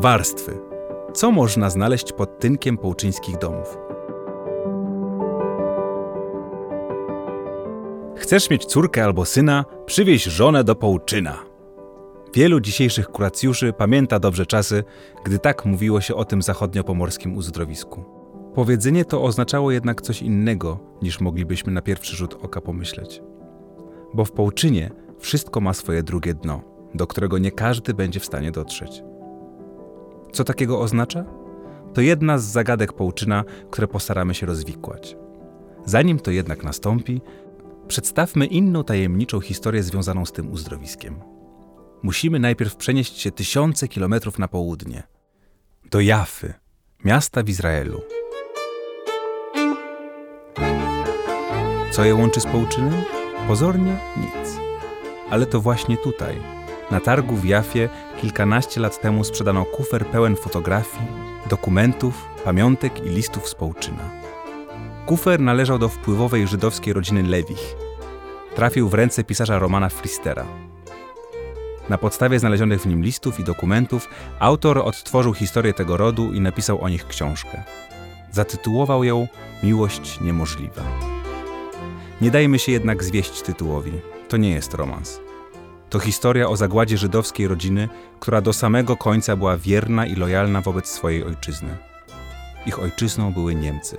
Warstwy. Co można znaleźć pod tynkiem połczyńskich domów? Chcesz mieć córkę albo syna? Przywieź żonę do Połczyna. Wielu dzisiejszych kuracjuszy pamięta dobrze czasy, gdy tak mówiło się o tym zachodniopomorskim uzdrowisku. Powiedzenie to oznaczało jednak coś innego, niż moglibyśmy na pierwszy rzut oka pomyśleć. Bo w Połczynie wszystko ma swoje drugie dno, do którego nie każdy będzie w stanie dotrzeć. Co takiego oznacza? To jedna z zagadek Połczyna, które postaramy się rozwikłać. Zanim to jednak nastąpi, przedstawmy inną tajemniczą historię związaną z tym uzdrowiskiem. Musimy najpierw przenieść się tysiące kilometrów na południe, do Jafy, miasta w Izraelu. Co je łączy z Połczynem? Pozornie nic. Ale to właśnie tutaj, na targu w Jafie, kilkanaście lat temu sprzedano kufer pełen fotografii, dokumentów, pamiątek i listów z Połczyna. Kufer należał do wpływowej żydowskiej rodziny Lewich. Trafił w ręce pisarza Romana Fristera. Na podstawie znalezionych w nim listów i dokumentów autor odtworzył historię tego rodu i napisał o nich książkę. Zatytułował ją Miłość niemożliwa. Nie dajmy się jednak zwieść tytułowi. To nie jest romans. To historia o zagładzie żydowskiej rodziny, która do samego końca była wierna i lojalna wobec swojej ojczyzny. Ich ojczyzną były Niemcy,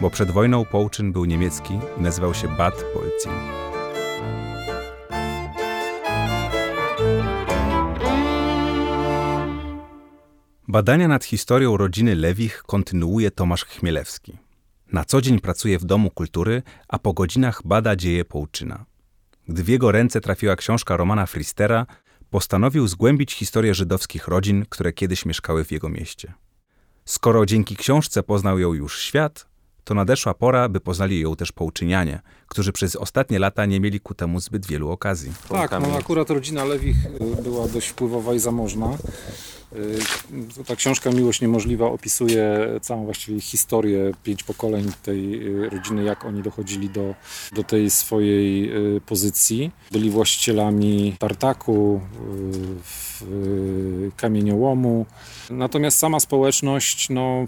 bo przed wojną Połczyn był niemiecki i nazywał się Bad Polzin. Badania nad historią rodziny Lewich kontynuuje Tomasz Chmielewski. Na co dzień pracuje w Domu Kultury, a po godzinach bada dzieje Połczyna. Gdy w jego ręce trafiła książka Romana Fristera, postanowił zgłębić historię żydowskich rodzin, które kiedyś mieszkały w jego mieście. Skoro dzięki książce poznał ją już świat, to nadeszła pora, by poznali ją też połczynianie, którzy przez ostatnie lata nie mieli ku temu zbyt wielu okazji. Tak, no akurat rodzina Lewich y, była dość wpływowa i zamożna. Y, ta książka Miłość Niemożliwa opisuje całą właściwie historię, pięć pokoleń tej y, rodziny, jak oni dochodzili do, do tej swojej pozycji. Byli właścicielami tartaku, kamieniołomu. Natomiast sama społeczność no,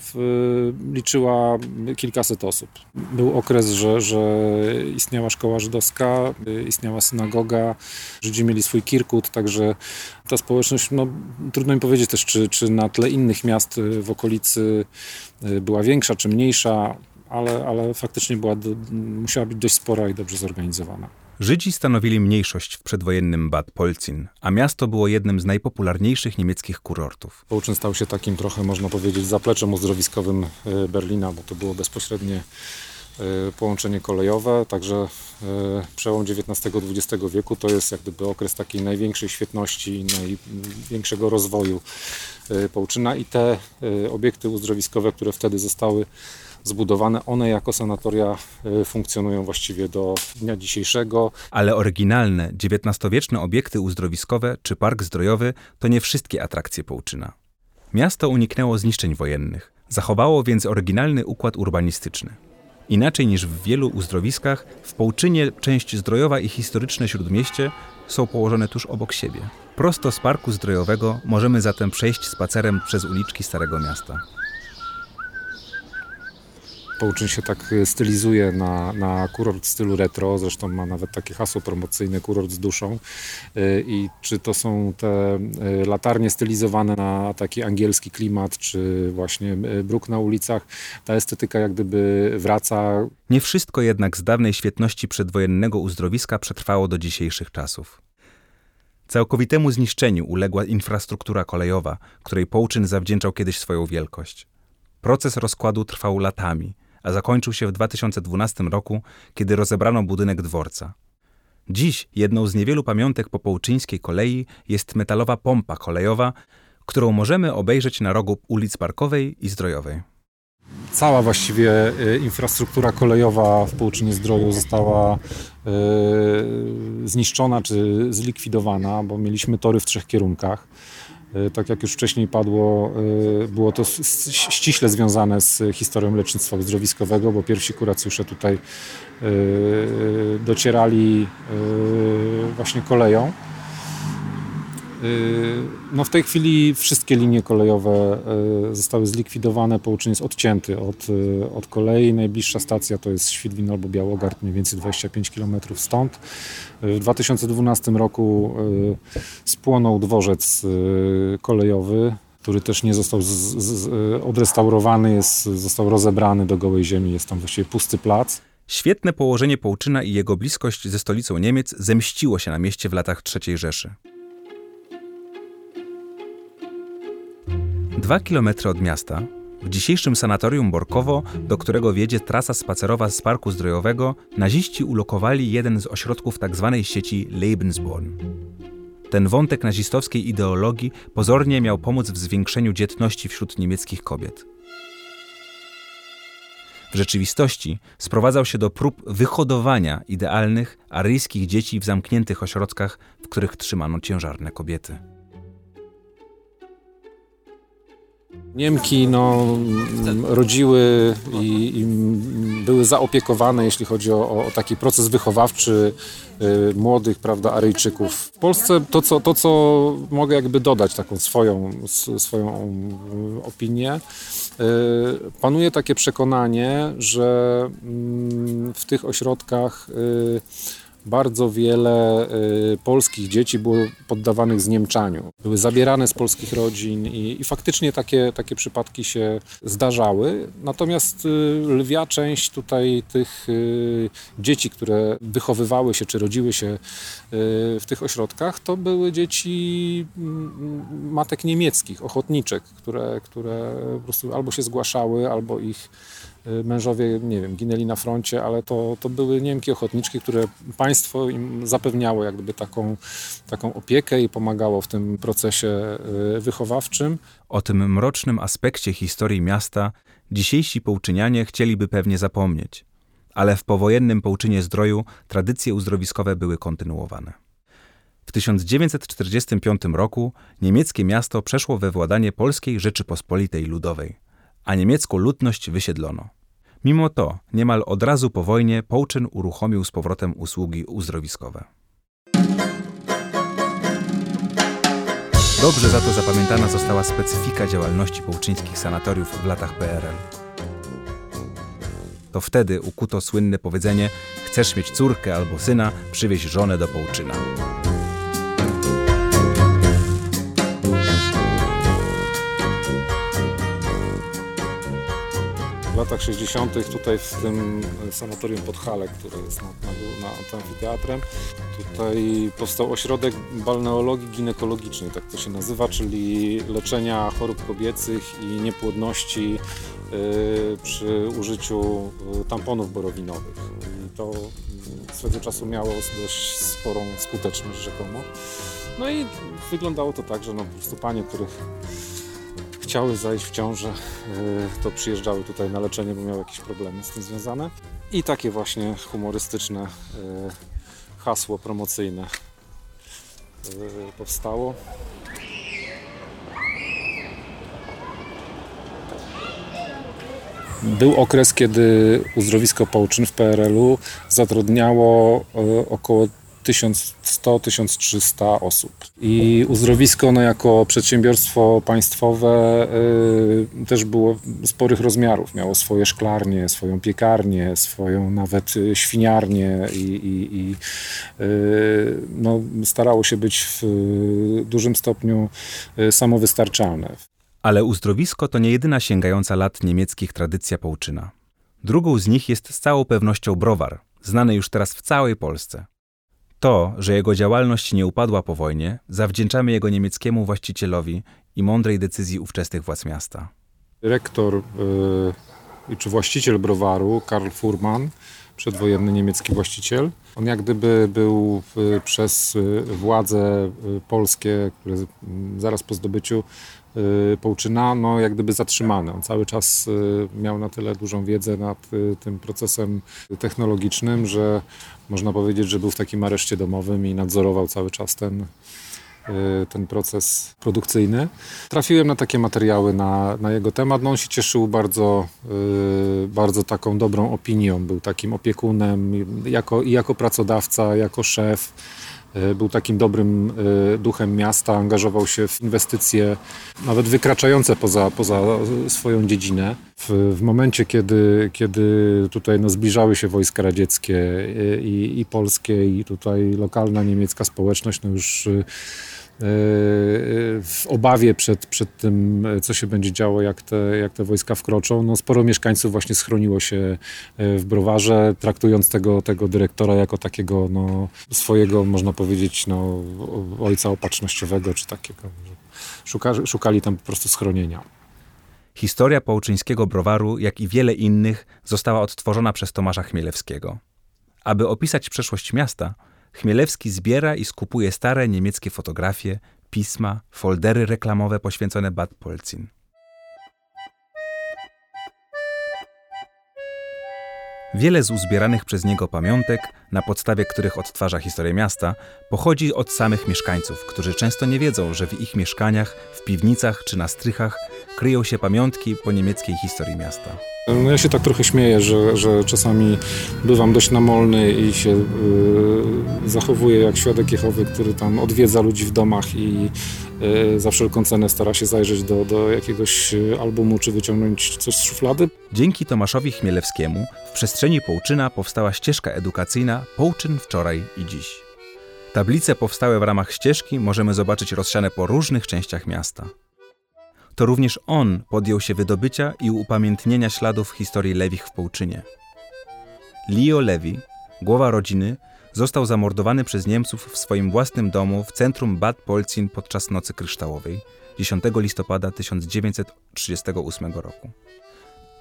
liczyła kilkaset osób. Był okres, że, że istniała szkoła żydowska, istniała synagoga, Żydzi mieli swój kirkut, także ta społeczność, no, trudno mi powiedzieć też, czy, czy na tle innych miast w okolicy była większa czy mniejsza, ale, ale faktycznie była, musiała być dość spora i dobrze zorganizowana. Żydzi stanowili mniejszość w przedwojennym Bad Polzin, a miasto było jednym z najpopularniejszych niemieckich kurortów. Połczyn stał się takim trochę, można powiedzieć, zapleczem uzdrowiskowym e, Berlina, bo to było bezpośrednie połączenie kolejowe, także e, przełom XIX-XX wieku to jest jak gdyby okres takiej największej świetności największego rozwoju Połczyna i te obiekty uzdrowiskowe, które wtedy zostały zbudowane. One jako sanatoria funkcjonują właściwie do dnia dzisiejszego. Ale oryginalne, XIX-wieczne obiekty uzdrowiskowe czy park zdrojowy to nie wszystkie atrakcje Połczyna. Miasto uniknęło zniszczeń wojennych, zachowało więc oryginalny układ urbanistyczny. Inaczej niż w wielu uzdrowiskach, w Połczynie część zdrojowa i historyczne śródmieście są położone tuż obok siebie. Prosto z parku zdrojowego możemy zatem przejść spacerem przez uliczki Starego Miasta. Połczyn się tak y, stylizuje na, na kurort w stylu retro, zresztą ma nawet takie hasło promocyjne kurort z duszą. Y, I czy to są te y, latarnie stylizowane na taki angielski klimat, czy właśnie bruk na ulicach, ta estetyka jak gdyby wraca. Nie wszystko jednak z dawnej świetności przedwojennego uzdrowiska przetrwało do dzisiejszych czasów. Całkowitemu zniszczeniu uległa infrastruktura kolejowa, której Połczyn zawdzięczał kiedyś swoją wielkość. Proces rozkładu trwał latami – a zakończył się w 2012 roku, kiedy rozebrano budynek dworca. Dziś jedną z niewielu pamiątek popołczyńskiej kolei jest metalowa pompa kolejowa, którą możemy obejrzeć na rogu ulic Parkowej i Zdrojowej. Cała właściwie e, infrastruktura kolejowa w Połczynie Zdroju została e, zniszczona czy zlikwidowana, bo mieliśmy tory w trzech kierunkach. E, tak jak już wcześniej padło, e, było to ściśle związane z historią lecznictwa uzdrowiskowego, bo pierwsi kuracjusze tutaj e, docierali właśnie koleją. No w tej chwili wszystkie linie kolejowe zostały zlikwidowane, Połczyn jest odcięty od, od kolei. Najbliższa stacja to jest Świdwin albo Białogard, mniej więcej 25 km stąd. W 2012 roku spłonął dworzec kolejowy, który też nie został z, z, odrestaurowany, jest, został rozebrany do gołej ziemi, jest tam właściwie pusty plac. Świetne położenie Połczyna i jego bliskość ze stolicą Niemiec zemściło się na mieście w latach III Rzeszy. Dwa kilometry od miasta, w dzisiejszym sanatorium Borkowo, do którego wiedzie trasa spacerowa z parku zdrojowego, naziści ulokowali jeden z ośrodków tzw. Tak sieci Lebensborn. Ten wątek nazistowskiej ideologii pozornie miał pomóc w zwiększeniu dzietności wśród niemieckich kobiet. W rzeczywistości sprowadzał się do prób wyhodowania idealnych, aryjskich dzieci w zamkniętych ośrodkach, w których trzymano ciężarne kobiety. Niemki no, rodziły i, i były zaopiekowane, jeśli chodzi o, o, taki proces wychowawczy y, młodych prawda, Aryjczyków. W Polsce to co, to, co mogę jakby dodać, taką swoją, swoją opinię, y, panuje takie przekonanie, że mm, w tych ośrodkach y, bardzo wiele y, polskich dzieci było poddawanych zniemczaniu. Były zabierane z polskich rodzin i, i faktycznie takie, takie przypadki się zdarzały. Natomiast y, lwia część tutaj tych y, dzieci, które wychowywały się czy rodziły się w tych ośrodkach, to były dzieci mm, matek niemieckich, ochotniczek, które, które po prostu albo się zgłaszały, albo ich mężowie, nie wiem, ginęli na froncie, ale to, to były Niemki ochotniczki, które państwo im zapewniało jak gdyby taką, taką opiekę i pomagało w tym procesie y, wychowawczym. O tym mrocznym aspekcie historii miasta dzisiejsi połczynianie chcieliby pewnie zapomnieć, ale w powojennym Połczynie Zdroju tradycje uzdrowiskowe były kontynuowane. W 1945 roku niemieckie miasto przeszło we władanie Polskiej Rzeczypospolitej Ludowej, a niemiecką ludność wysiedlono. Mimo to, niemal od razu po wojnie Połczyn uruchomił z powrotem usługi uzdrowiskowe. Dobrze za to zapamiętana została specyfika działalności połczyńskich sanatoriów w latach PRL. To wtedy ukuto słynne powiedzenie: Chcesz mieć córkę albo syna, przywieź żonę do Połczyna. W latach 60. tutaj w tym sanatorium Podhale, które jest nad, nad, amfiteatrem, tutaj powstał ośrodek balneologii ginekologicznej, tak to się nazywa, czyli leczenia chorób kobiecych i niepłodności yy, przy użyciu y, tamponów borowinowych. I to swego czasu miało dość sporą skuteczność rzekomo. No i wyglądało to tak, że no, po prostu panie, których chciały zajść w ciążę, e, to przyjeżdżały tutaj na leczenie, bo miały jakieś problemy z tym związane. I takie właśnie humorystyczne e, hasło promocyjne e, powstało. Był okres, kiedy uzdrowisko Połczyn w PRL-u zatrudniało około 1100-1300 osób. I uzdrowisko no, jako przedsiębiorstwo państwowe y, też było sporych rozmiarów. Miało swoje szklarnie, swoją piekarnię, swoją nawet y, świniarnię i, i, i y, no, starało się być w dużym stopniu y, samowystarczalne. Ale uzdrowisko to nie jedyna sięgająca lat niemieckich tradycja Połczyna. Drugą z nich jest z całą pewnością browar, znany już teraz w całej Polsce. To, że jego działalność nie upadła po wojnie, zawdzięczamy jego niemieckiemu właścicielowi i mądrej decyzji ówczesnych władz miasta. Dyrektor yy, czy właściciel browaru, Karl Furman, przedwojenny niemiecki właściciel, on jak gdyby był y, przez y, władze polskie, które zaraz po zdobyciu Połczyna, no jak gdyby zatrzymany. On cały czas miał na tyle dużą wiedzę nad tym procesem technologicznym, że można powiedzieć, że był w takim areszcie domowym i nadzorował cały czas ten, y, ten proces produkcyjny. Trafiłem na takie materiały na, na jego temat. No on się cieszył bardzo, y, bardzo taką dobrą opinią. Był takim opiekunem jako, i jako pracodawca, jako szef. Był takim dobrym duchem miasta, angażował się w inwestycje nawet wykraczające poza, poza swoją dziedzinę. W, w momencie, kiedy, kiedy tutaj no, zbliżały się wojska radzieckie i, i polskie i tutaj lokalna niemiecka społeczność no już w obawie przed, przed tym, co się będzie działo, jak te, jak te wojska wkroczą. No, sporo mieszkańców właśnie schroniło się e, w browarze, traktując tego, tego dyrektora jako takiego no, swojego, można powiedzieć, no, ojca opatrznościowego, czy takiego. Szuka, szukali tam po prostu schronienia. Historia połczyńskiego browaru, jak i wiele innych, została odtworzona przez Tomasza Chmielewskiego. Aby opisać przeszłość miasta, Chmielewski zbiera i skupuje stare niemieckie fotografie, pisma, foldery reklamowe poświęcone Bad Polzin. Wiele z uzbieranych przez niego pamiątek, na podstawie których odtwarza historię miasta, pochodzi od samych mieszkańców, którzy często nie wiedzą, że w ich mieszkaniach, w piwnicach czy na strychach kryją się pamiątki po niemieckiej historii miasta. No ja się tak trochę śmieję, że, że czasami bywam dość namolny i się yy, zachowuję jak świadek Jehowy, który tam odwiedza ludzi w domach i za wszelką cenę stara się zajrzeć do, do jakiegoś albumu czy wyciągnąć coś z szuflady. Dzięki Tomaszowi Chmielewskiemu w przestrzeni Połczyna powstała ścieżka edukacyjna Połczyn wczoraj i dziś. Tablice powstałe w ramach ścieżki możemy zobaczyć rozsiane po różnych częściach miasta to również on podjął się wydobycia i upamiętnienia śladów historii Lewich w Połczynie. Leo Lewi, głowa rodziny, został zamordowany przez Niemców w swoim własnym domu w centrum Bad Polzin podczas Nocy Kryształowej 10 listopada 1938 roku.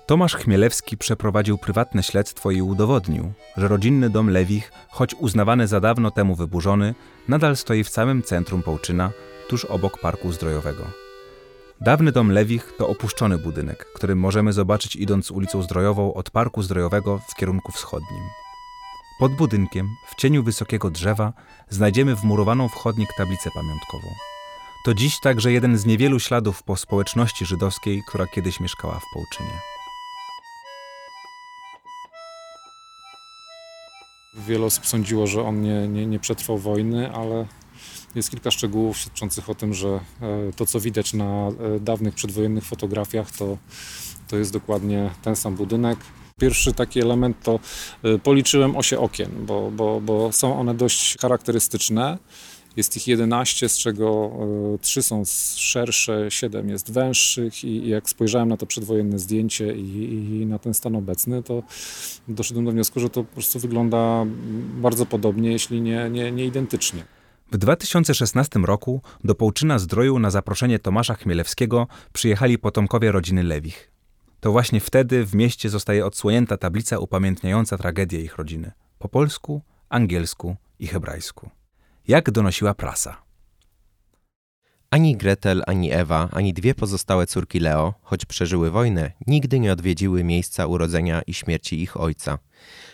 Tomasz Chmielewski przeprowadził prywatne śledztwo i udowodnił, że rodzinny dom Lewich, choć uznawany za dawno temu wyburzony, nadal stoi w samym centrum Połczyna, tuż obok Parku Zdrojowego. Dawny dom Lewich to opuszczony budynek, który możemy zobaczyć idąc ulicą Zdrojową od Parku Zdrojowego w kierunku wschodnim. Pod budynkiem, w cieniu wysokiego drzewa, znajdziemy wmurowaną w chodnik tablicę pamiątkową. To dziś także jeden z niewielu śladów po społeczności żydowskiej, która kiedyś mieszkała w Połczynie. Wiele osób sądziło, że on nie, nie, nie przetrwał wojny, ale jest kilka szczegółów świadczących o tym, że e, to, co widać na e, dawnych przedwojennych fotografiach, to, to jest dokładnie ten sam budynek. Pierwszy taki element to e, policzyłem osie okien, bo, bo, bo są one dość charakterystyczne. Jest ich 11, z czego 3 są szersze, 7 jest węższych i jak spojrzałem na to przedwojenne zdjęcie i, i, na ten stan obecny, to doszedłem do wniosku, że to po prostu wygląda bardzo podobnie, jeśli nie, nie, nie identycznie. W 2016 roku do Połczyna Zdroju na zaproszenie Tomasza Chmielewskiego przyjechali potomkowie rodziny Lewich. To właśnie wtedy w mieście zostaje odsłonięta tablica upamiętniająca tragedię ich rodziny po polsku, angielsku i hebrajsku. Jak donosiła prasa. Ani Gretel, ani Ewa, ani dwie pozostałe córki Leo, choć przeżyły wojnę, nigdy nie odwiedziły miejsca urodzenia i śmierci ich ojca.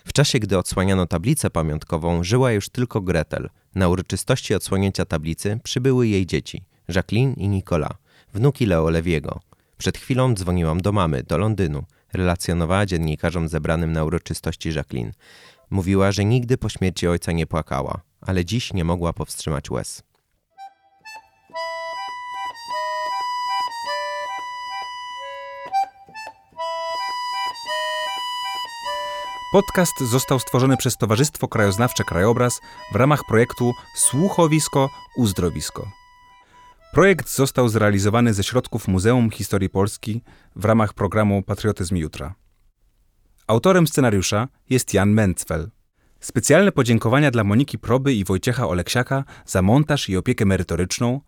W czasie, gdy odsłaniano tablicę pamiątkową, żyła już tylko Gretel. Na uroczystości odsłonięcia tablicy przybyły jej dzieci, Jacqueline i Nicola, wnuki Leo Lewiego. Przed chwilą dzwoniłam do mamy, do Londynu, relacjonowała dziennikarzom zebranym na uroczystości Jacqueline. Mówiła, że nigdy po śmierci ojca nie płakała, ale dziś nie mogła powstrzymać łez. Podcast został stworzony przez Towarzystwo Krajoznawcze Krajobraz w ramach projektu Słuchowisko Uzdrowisko. Projekt został zrealizowany ze środków Muzeum Historii Polski w ramach programu Patriotyzm Jutra. Autorem scenariusza jest Jan Mencfel. Specjalne podziękowania dla Moniki Proby i Wojciecha Oleksiaka za montaż i opiekę merytoryczną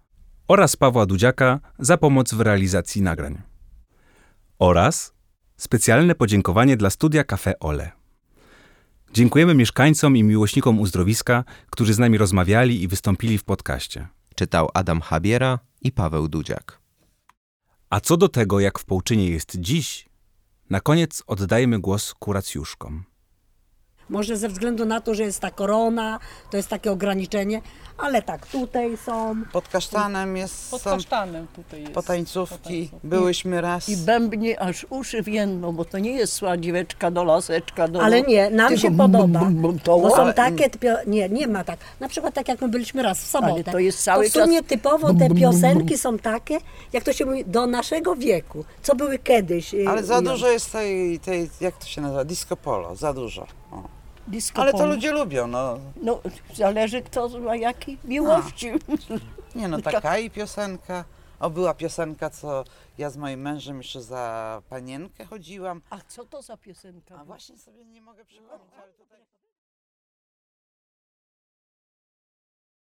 oraz Pawła Dudziaka za pomoc w realizacji nagrań. Oraz specjalne podziękowanie dla studia Cafe Ole. Dziękujemy mieszkańcom i miłośnikom uzdrowiska, którzy z nami rozmawiali i wystąpili w podcaście. Czytał Adam Habiera i Paweł Dudziak. A co do tego, jak w Połczynie jest dziś, na koniec oddajemy głos kuracjuszkom. Może ze względu na to, że jest ta korona, to jest takie ograniczenie, ale tak, tutaj są. Pod kasztanem jest, Pod są kasztanem tutaj jest. potańcówki. potańcówki. Byłyśmy raz. I bębnie aż uszy więdną, bo to nie jest sładziweczka do laseczka. Do... Ale nie, nam Tylko się bum, podoba. bum, bum, to Bo są ale- takie, pio- nie, nie ma tak. Na przykład tak jak my byliśmy raz w sobotę. Ale to jest cały w sumie czas- typowo te piosenki są takie, jak to się mówi, do naszego wieku. Co były kiedyś. y, Ale za no. dużo jest tej, tej, jak to się nazywa, disco polo, za dużo. Disco Ale to polo. ludzie lubią, no. No, zależy kto ma jakiej miłości. Nie no, taka i piosenka. O, była piosenka, co ja z moim mężem jeszcze za panienkę chodziłam. A co to za piosenka? A właśnie sobie nie mogę przypomnieć, ale tutaj...